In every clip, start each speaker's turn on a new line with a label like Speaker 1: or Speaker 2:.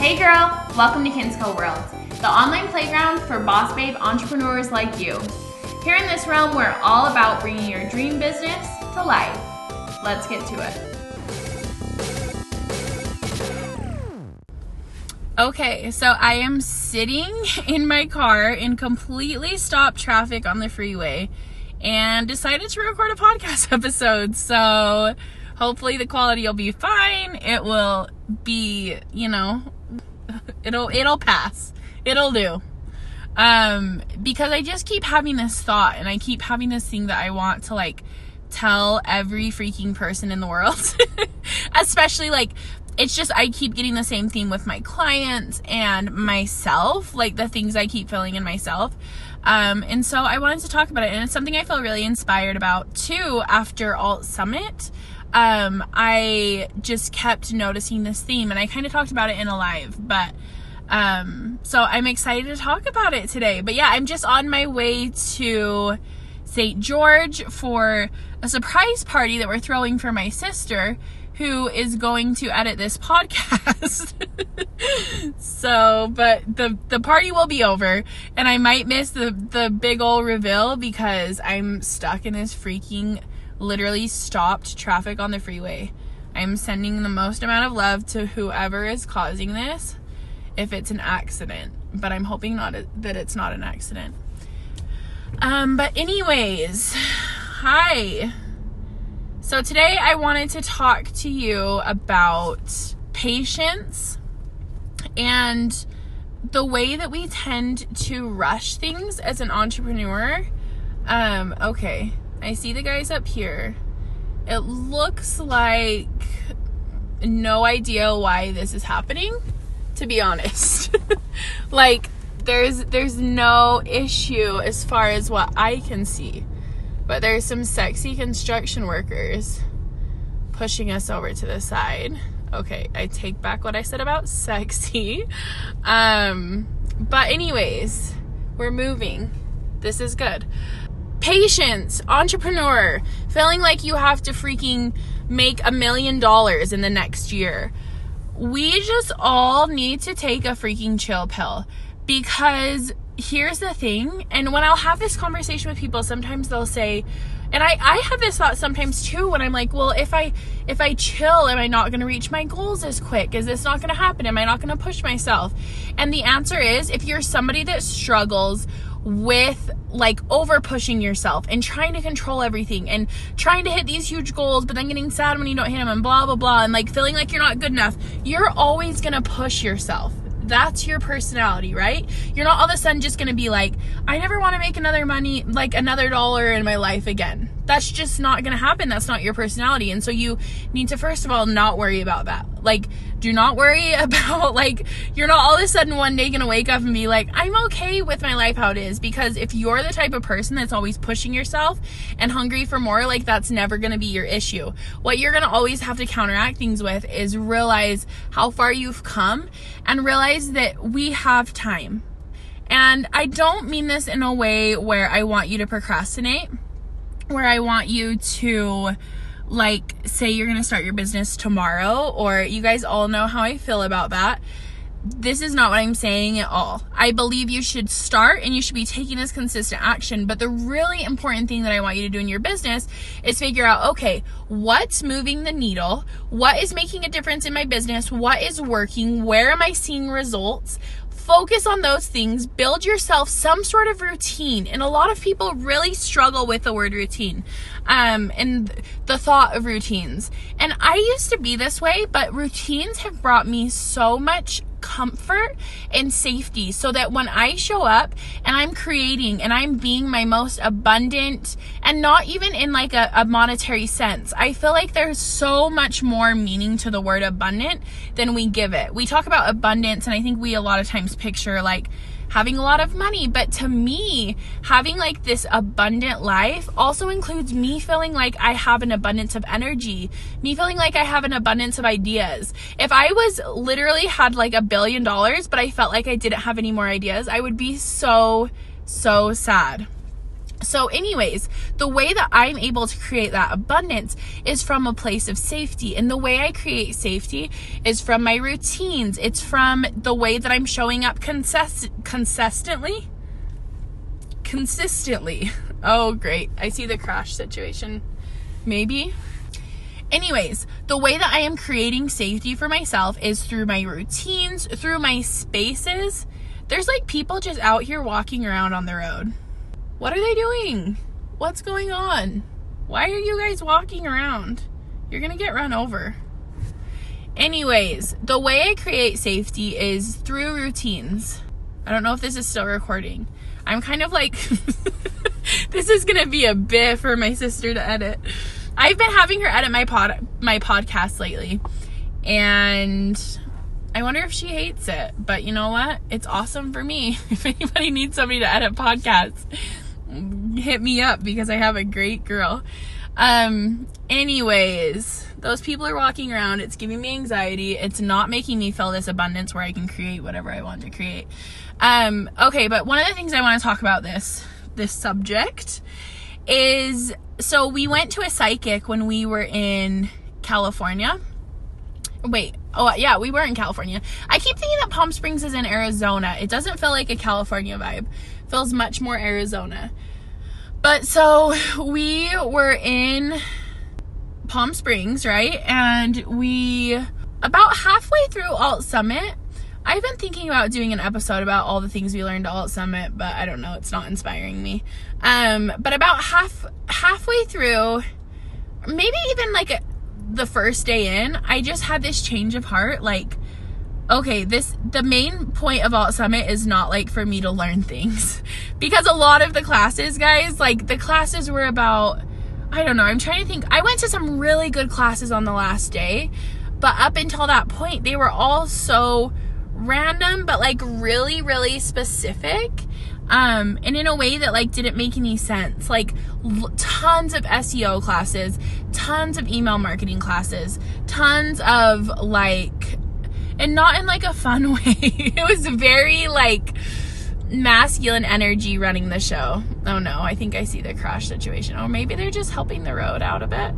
Speaker 1: Hey girl, welcome to Kinsco World, the online playground for boss babe entrepreneurs like you. Here in this realm, we're all about bringing your dream business to life. Let's get to it. Okay, so I am sitting in my car in completely stopped traffic on the freeway and decided to record a podcast episode. So hopefully the quality will be fine. It will be, you know, it'll it'll pass. It'll do. Um because I just keep having this thought and I keep having this thing that I want to like tell every freaking person in the world. Especially like it's just I keep getting the same theme with my clients and myself, like the things I keep feeling in myself. Um, and so I wanted to talk about it, and it's something I feel really inspired about too after Alt Summit. Um, I just kept noticing this theme, and I kind of talked about it in a live, but um, so I'm excited to talk about it today. But yeah, I'm just on my way to St. George for a surprise party that we're throwing for my sister who is going to edit this podcast. so, but the the party will be over and I might miss the the big old reveal because I'm stuck in this freaking literally stopped traffic on the freeway. I'm sending the most amount of love to whoever is causing this if it's an accident, but I'm hoping not that it's not an accident. Um but anyways, hi. So, today I wanted to talk to you about patience and the way that we tend to rush things as an entrepreneur. Um, okay, I see the guys up here. It looks like no idea why this is happening, to be honest. like, there's there's no issue as far as what I can see. But there's some sexy construction workers pushing us over to the side. Okay, I take back what I said about sexy. Um, but anyways, we're moving. This is good. Patience, entrepreneur, feeling like you have to freaking make a million dollars in the next year. We just all need to take a freaking chill pill because here's the thing and when i'll have this conversation with people sometimes they'll say and i i have this thought sometimes too when i'm like well if i if i chill am i not going to reach my goals as quick? Is this not going to happen? Am i not going to push myself? And the answer is if you're somebody that struggles with like over pushing yourself and trying to control everything and trying to hit these huge goals, but then getting sad when you don't hit them and blah, blah, blah, and like feeling like you're not good enough, you're always gonna push yourself that's your personality, right? You're not all of a sudden just gonna be like, I never wanna make another money, like another dollar in my life again. That's just not gonna happen. That's not your personality. And so you need to, first of all, not worry about that. Like, do not worry about, like, you're not all of a sudden one day gonna wake up and be like, I'm okay with my life how it is. Because if you're the type of person that's always pushing yourself and hungry for more, like, that's never gonna be your issue. What you're gonna always have to counteract things with is realize how far you've come and realize that we have time. And I don't mean this in a way where I want you to procrastinate, where I want you to like say you're going to start your business tomorrow or you guys all know how I feel about that. This is not what I'm saying at all. I believe you should start and you should be taking this consistent action. But the really important thing that I want you to do in your business is figure out okay, what's moving the needle? What is making a difference in my business? What is working? Where am I seeing results? focus on those things, build yourself some sort of routine. And a lot of people really struggle with the word routine um, and the thought of routines. And I used to be this way, but routines have brought me so much comfort and safety so that when I show up and I'm creating and I'm being my most abundant and not even in like a, a, monetary sense, I feel like there's so much more meaning to the word abundant than we give it. We talk about abundance and I think we a lot of times picture like having a lot of money. But to me, having like this abundant life also includes me feeling like I have an abundance of energy, me feeling like I have an abundance of ideas. If I was literally had like a billion dollars, but I felt like I didn't have any more ideas, I would be so, so sad. So, anyways, the way that I'm able to create that abundance is from a place of safety. And the way I create safety is from my routines. It's from the way that I'm showing up consist- consistently. Consistently. Oh, great. I see the crash situation. Maybe. Anyways, the way that I am creating safety for myself is through my routines, through my spaces. There's like people just out here walking around on the road. What are they doing? What's going on? Why are you guys walking around? You're gonna get run over. Anyways, the way I create safety is through routines. I don't know if this is still recording. I'm kind of like, this is gonna be a bit for my sister to edit. I've been having her edit my pod, my podcast lately, and I wonder if she hates it. But you know what? It's awesome for me. If anybody needs somebody to edit podcasts, hit me up because I have a great girl. Um, anyways, those people are walking around. It's giving me anxiety. It's not making me feel this abundance where I can create whatever I want to create. Um, okay, but one of the things I want to talk about this this subject is so we went to a psychic when we were in California. Wait, oh uh, yeah, we were in California. I keep thinking that Palm Springs is in Arizona. It doesn't feel like a California vibe. Feels much more Arizona. But so we were in Palm Springs, right? And we about halfway through Alt Summit, I've been thinking about doing an episode about all the things we learned all at Summit, but I don't know, it's not inspiring me. Um, but about half halfway through, maybe even like a, the first day in, I just had this change of heart. Like, okay, this the main point of Alt Summit is not like for me to learn things. because a lot of the classes, guys, like the classes were about I don't know, I'm trying to think. I went to some really good classes on the last day, but up until that point, they were all so random but like really really specific um and in a way that like didn't make any sense. Like l- tons of SEO classes tons of email marketing classes tons of like and not in like a fun way. It was very like masculine energy running the show. Oh no. I think i see the crash situation. Or maybe they're just helping the road out a bit.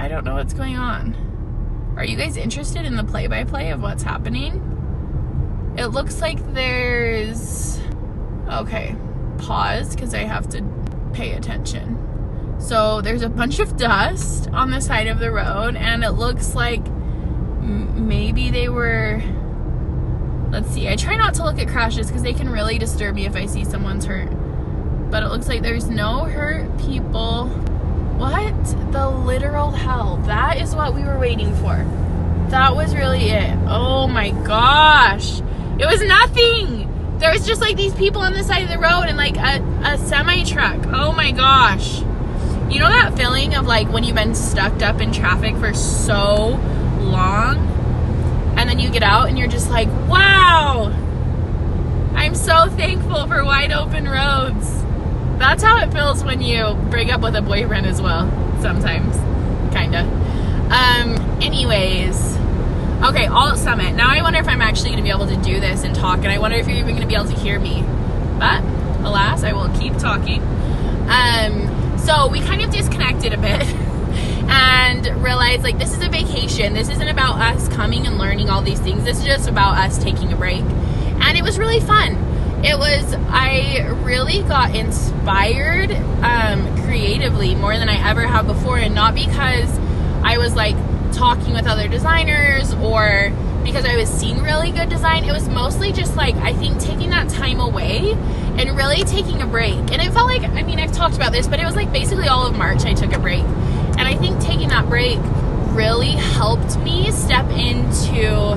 Speaker 1: I don't know what's going on. Are you guys interested in the play by play of what's happening it looks like there's. Okay, pause because I have to pay attention. So there's a bunch of dust on the side of the road, and it looks like maybe they were. Let's see. I try not to look at crashes because they can really disturb me if I see someone's hurt. But it looks like there's no hurt people. What the literal hell? That is what we were waiting for. That was really it. Oh my gosh. It was nothing. There was just like these people on the side of the road and like a, a semi truck. Oh my gosh. You know that feeling of like when you've been stuck up in traffic for so long and then you get out and you're just like, wow, I'm so thankful for wide open roads. That's how it feels when you break up with a boyfriend as well, sometimes. Kinda. Um, anyways, Okay, Alt Summit. Now I wonder if I'm actually to be able to do this and talk, and I wonder if you're even going to be able to hear me. But alas, I will keep talking. Um, so we kind of disconnected a bit and realized like this is a vacation. This isn't about us coming and learning all these things. This is just about us taking a break. And it was really fun. It was, I really got inspired um, creatively more than I ever have before, and not because I was like talking with other designers or because I was seeing really good design. It was mostly just like I think taking that time away and really taking a break. And it felt like I mean I've talked about this, but it was like basically all of March I took a break. And I think taking that break really helped me step into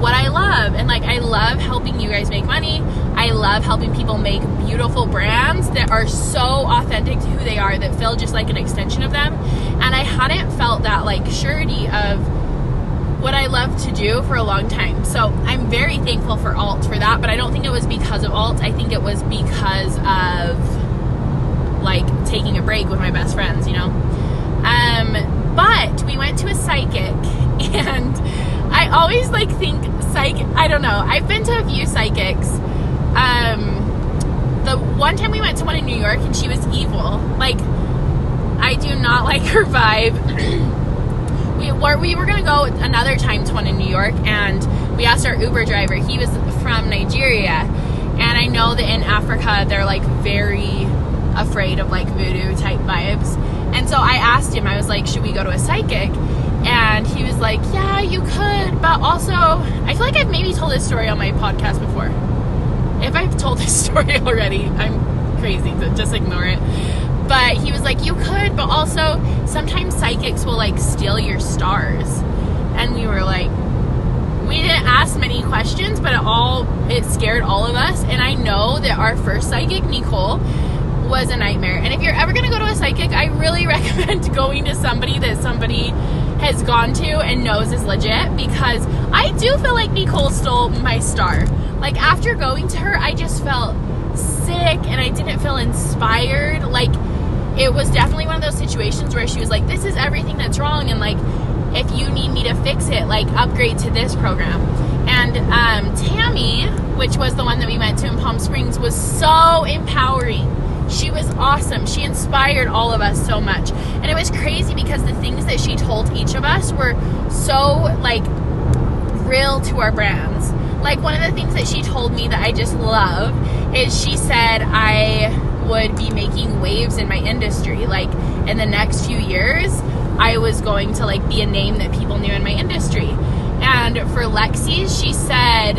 Speaker 1: what I love. And like I love helping you guys make money. I love helping people make beautiful brands that are so authentic to who they are that feel just like an extension of them. And I hadn't felt that like surety of what I love to do for a long time. So I'm very thankful for Alt for that, but I don't think it was because of Alt. I think it was because of like taking a break with my best friends, you know. Um, but we went to a psychic and I always like think psych I don't know. I've been to a few psychics. Um the one time we went to one in New York and she was evil. Like, I do not like her vibe. we were we were gonna go another time to one in New York, and we asked our Uber driver. He was from Nigeria, and I know that in Africa they're like very afraid of like voodoo type vibes. And so I asked him. I was like, "Should we go to a psychic?" And he was like, "Yeah, you could, but also I feel like I've maybe told this story on my podcast before. If I've told this story already, I'm crazy. So just ignore it." But he was like, "You could, but also sometimes psychics will like steal your stars." And we were like, we didn't ask many questions, but it all it scared all of us. And I know that our first psychic, Nicole, was a nightmare. And if you're ever gonna go to a psychic, I really recommend going to somebody that somebody has gone to and knows is legit because I do feel like Nicole stole my star. Like after going to her, I just felt sick and I didn't feel inspired. Like it was definitely one of those situations where she was like, This is everything that's wrong and like if you need me to fix it, like upgrade to this program. And um, Tammy, which was the one that we went to in Palm Springs, was so empowering. She was awesome. She inspired all of us so much. And it was crazy because the things that she told each of us were so like real to our brands. Like one of the things that she told me that I just love is she said I would be making waves in my industry. Like in the next few years, I was going to like be a name that people knew in my industry. And for Lexi, she said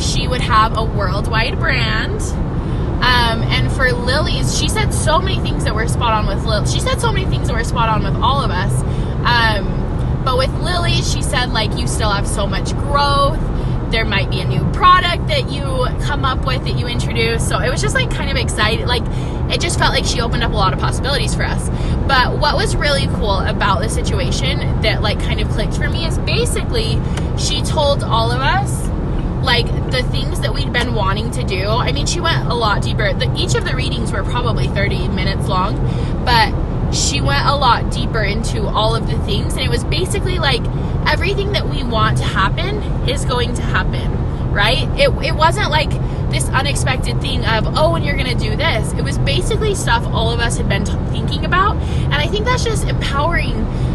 Speaker 1: she would have a worldwide brand. Um, and for Lily's, she said so many things that were spot on with Lily. She said so many things that were spot on with all of us. Um, but with Lily, she said like you still have so much growth. There might be a new product that you come up with that you introduce. So it was just like kind of exciting. Like it just felt like she opened up a lot of possibilities for us. But what was really cool about the situation that like kind of clicked for me is basically she told all of us like the things that we'd been wanting to do. I mean, she went a lot deeper. The, each of the readings were probably 30 minutes long, but she went a lot deeper into all of the things. And it was basically like everything that we want to happen is going to happen, right? It, it wasn't like this unexpected thing of, oh, and you're going to do this. It was basically stuff all of us had been t- thinking about. And I think that's just empowering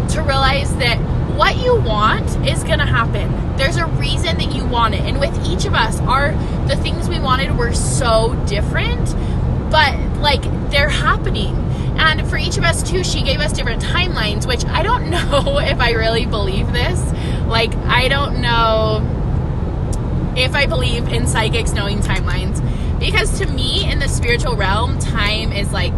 Speaker 1: to realize that what you want is going to happen. There's a reason that you want it. And with each of us, our the things we wanted were so different, but like they're happening. And for each of us too, she gave us different timelines, which I don't know if I really believe this. Like I don't know if I believe in psychics knowing timelines because to me in the spiritual realm, time is like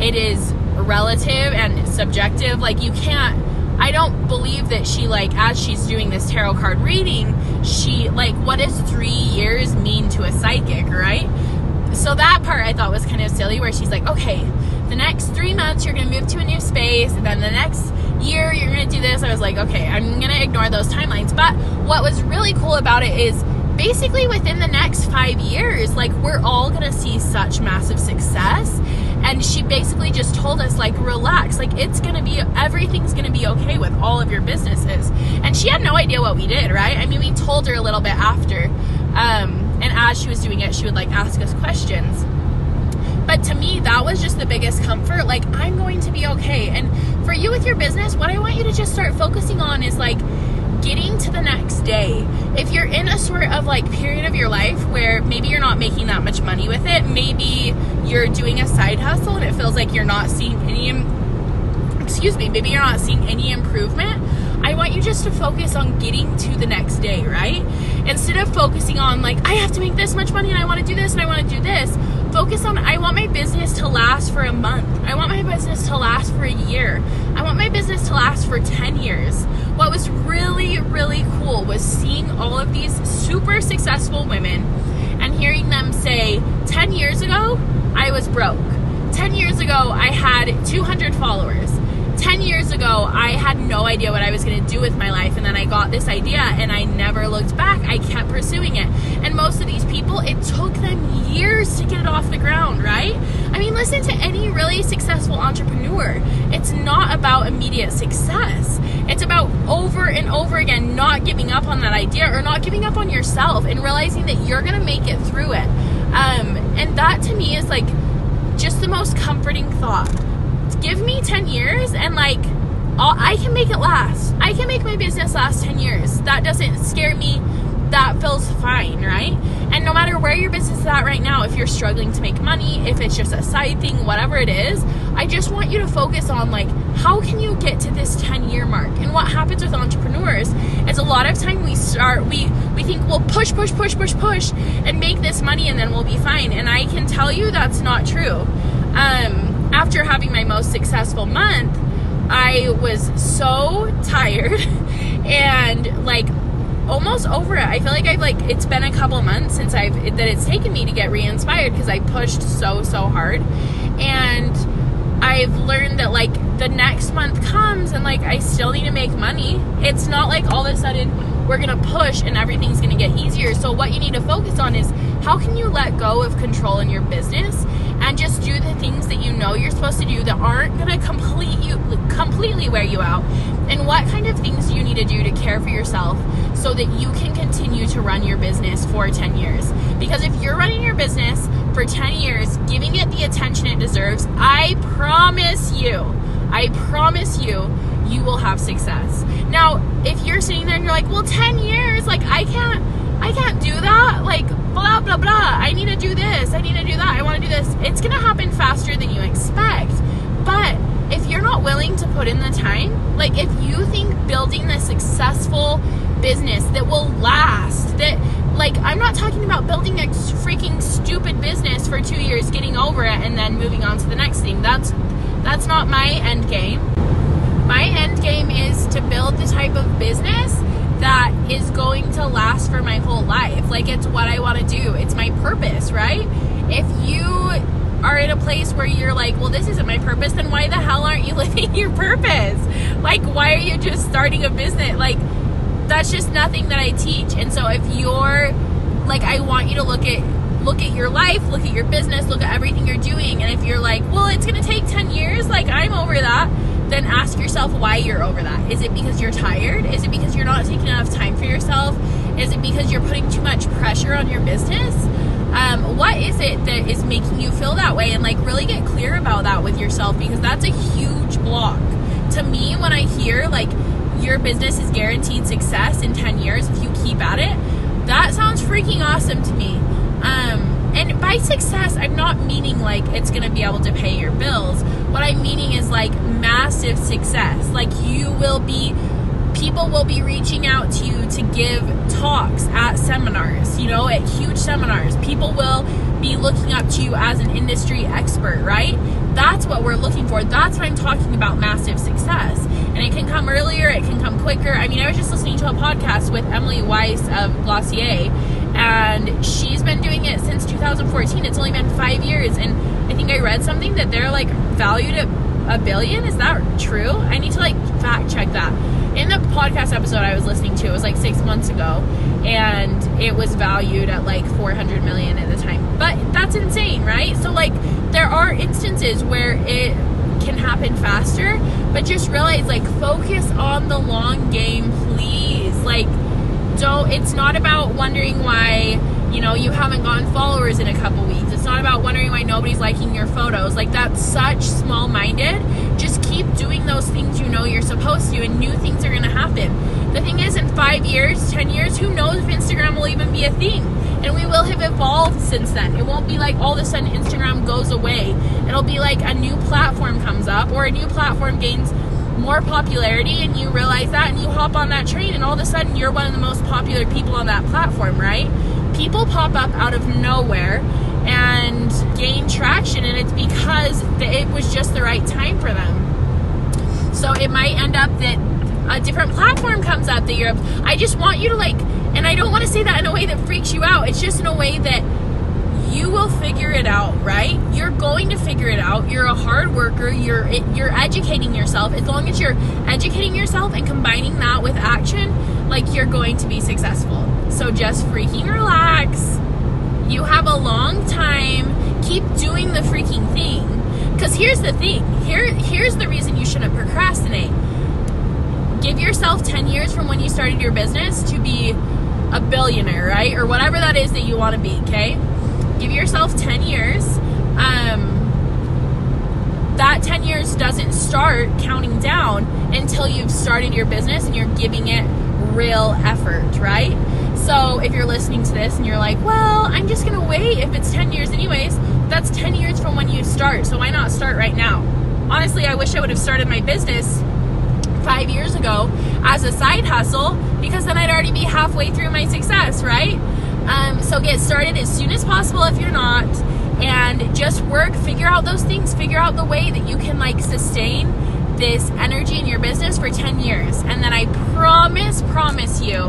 Speaker 1: it is relative and subjective. Like you can't I don't believe that she like as she's doing this tarot card reading, she like what does 3 years mean to a psychic, right? So that part I thought was kind of silly where she's like, "Okay, the next 3 months you're going to move to a new space and then the next year you're going to do this." I was like, "Okay, I'm going to ignore those timelines." But what was really cool about it is basically within the next 5 years, like we're all going to see such massive success and she basically just told us like relax like it's gonna be everything's gonna be okay with all of your businesses and she had no idea what we did right i mean we told her a little bit after um, and as she was doing it she would like ask us questions but to me that was just the biggest comfort like i'm going to be okay and for you with your business what i want you to just start focusing on is like getting to the next day. If you're in a sort of like period of your life where maybe you're not making that much money with it, maybe you're doing a side hustle and it feels like you're not seeing any excuse me, maybe you're not seeing any improvement. I want you just to focus on getting to the next day, right? Instead of focusing on like I have to make this much money and I want to do this and I want to do this, focus on I want my business to last for a month. I want my business to last for a year. I want my business to last for 10 years what was really, really cool was seeing all of these super successful women and hearing them say, 10 years ago, I was broke. 10 years ago, I had 200 followers. 10 years ago, I had no idea what I was going to do with my life. And then I got this idea and I never looked back. I kept pursuing it. And most of these people, it took them years to get it off the ground, right? I mean, listen to any really successful entrepreneur. It's not about immediate success. It's about over and over again not giving up on that idea or not giving up on yourself and realizing that you're going to make it through it. Um, and that to me is like just the most comforting thought. Give me 10 years and like I can make it last. I can make my business last 10 years. That doesn't scare me. That feels fine, right? And no matter where your business is at right now, if you're struggling to make money, if it's just a side thing, whatever it is, I just want you to focus on like how can you get to this 10 year mark? And what happens with entrepreneurs is a lot of time we start we we think we'll push push push push push and make this money and then we'll be fine. And I can tell you that's not true. Um, after having my most successful month, I was so tired and like almost over it. I feel like I've like it's been a couple months since I've that it's taken me to get re-inspired because I pushed so so hard and I've learned that like the next month comes and like I still need to make money. It's not like all of a sudden we're to push and everything's to get easier. So what you need to focus on is how can you let go of control in your business and just do the things that you know you're supposed to do that aren't going to complete you completely wear you out. And what kind of things you need to do to care for yourself so that you can continue to run your business for 10 years? Because if you're running your business for 10 years giving it the attention it deserves i promise you i promise you you will have success. Now if you're sitting there and you're like well 10 years like i can't i can't do that like blah, blah, blah. I need to do this. I need to do that. I want to do this. It's going to happen faster than you expect. But if you're not willing to put in the time, like if you think building a successful business that will last, that like I'm not talking about building a freaking stupid business for 2 years, getting over it and then moving on to the next thing. That's that's not my end game. My end game is to build the type of business that is going to last for my whole life. Like it's what I want to do. It's my purpose, right? If you are in a place where you're like, well, this isn't my purpose, then why the hell aren't you living your purpose? Like, why are you just starting a business? Like, that's just nothing that I teach. And so if you're like, I want you to look at look at your life, look at your business, look at everything you're doing. And if you're like, well, it's going to take 10 years, like I'm over that then ask yourself why you're over that. Is it because you're tired? Is it because you're not taking enough time for yourself? Is it because you're putting too much pressure on your business? Um, what is it that is making you feel that way? And like really get clear about that with yourself because that's a huge block. To me, when I hear like your business is guaranteed success in 10 years if you keep at it, that sounds freaking awesome to me. And by success, I'm not meaning like it's going to be able to pay your bills. What I'm meaning is like massive success. Like you will be people will be reaching out to you to give talks at seminars, you know, at huge seminars. People will be looking up to you as an industry expert, right? That's what we're looking for. That's what I'm talking about massive success. And it can come earlier, it can come quicker. I mean, I was just listening to a podcast with Emily Weiss of Glossier, and she's been doing it since 2014. It's only been five years. And I think I read something that they're like valued at a billion. Is that true? I need to like fact check that. In the podcast episode I was listening to, it was like six months ago, and it was valued at like 400 million at the time. But that's insane, right? So, like, there are instances where it can happen faster, but just realize, like, focus on the long game, please. Like, don't, it's not about wondering why you know, you haven't gotten followers in a couple weeks. It's not about wondering why nobody's liking your photos. Like, that's such small minded. Just keep doing those things you know you're supposed to, and new things are going to happen. The thing is, in five years, 10 years, who knows if Instagram will even be a thing? And we will have evolved since then. It won't be like all of a sudden Instagram goes away. It'll be like a new platform comes up or a new platform gains more popularity and you realize that and you hop on that train and all of a sudden you're one of the most popular people on that platform, right? people pop up out of nowhere and gain traction and it's because it was just the right time for them so it might end up that a different platform comes up that you're i just want you to like and i don't want to say that in a way that freaks you out it's just in a way that you will figure it out right you're going to figure it out you're a hard worker you're you're educating yourself as long as you're educating yourself and combining that with action like you're going to be successful so just freaking relax. You have a long time. Keep doing the freaking thing. Because here's the thing. Here, here's the reason you shouldn't procrastinate. Give yourself 10 years from when you started your business to be a billionaire, right? Or whatever that is that you want to be, okay? Give yourself 10 years. Um, that 10 years doesn't start counting down until you've started your business and you're giving it real effort, right? So if you're listening to this and you're like, well, I'm just going to wait if it's 10 years, anyways, that's 10 years from when you start. So why not start right now? Honestly, I wish I would have started my business five years ago as a side hustle because then I'd already be halfway through my success, right? Um, so get started as soon as possible if you're not, and just work, figure out those things, figure out the way that you can like sustain this energy in your business for 10 years. And then I promise, promise you,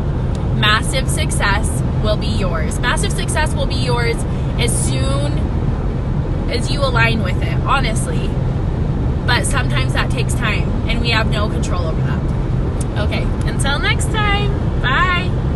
Speaker 1: massive success will be yours. Massive success will be yours as soon as you align with it, honestly. But sometimes that takes time, and we have no control over that. Okay, until next time, bye.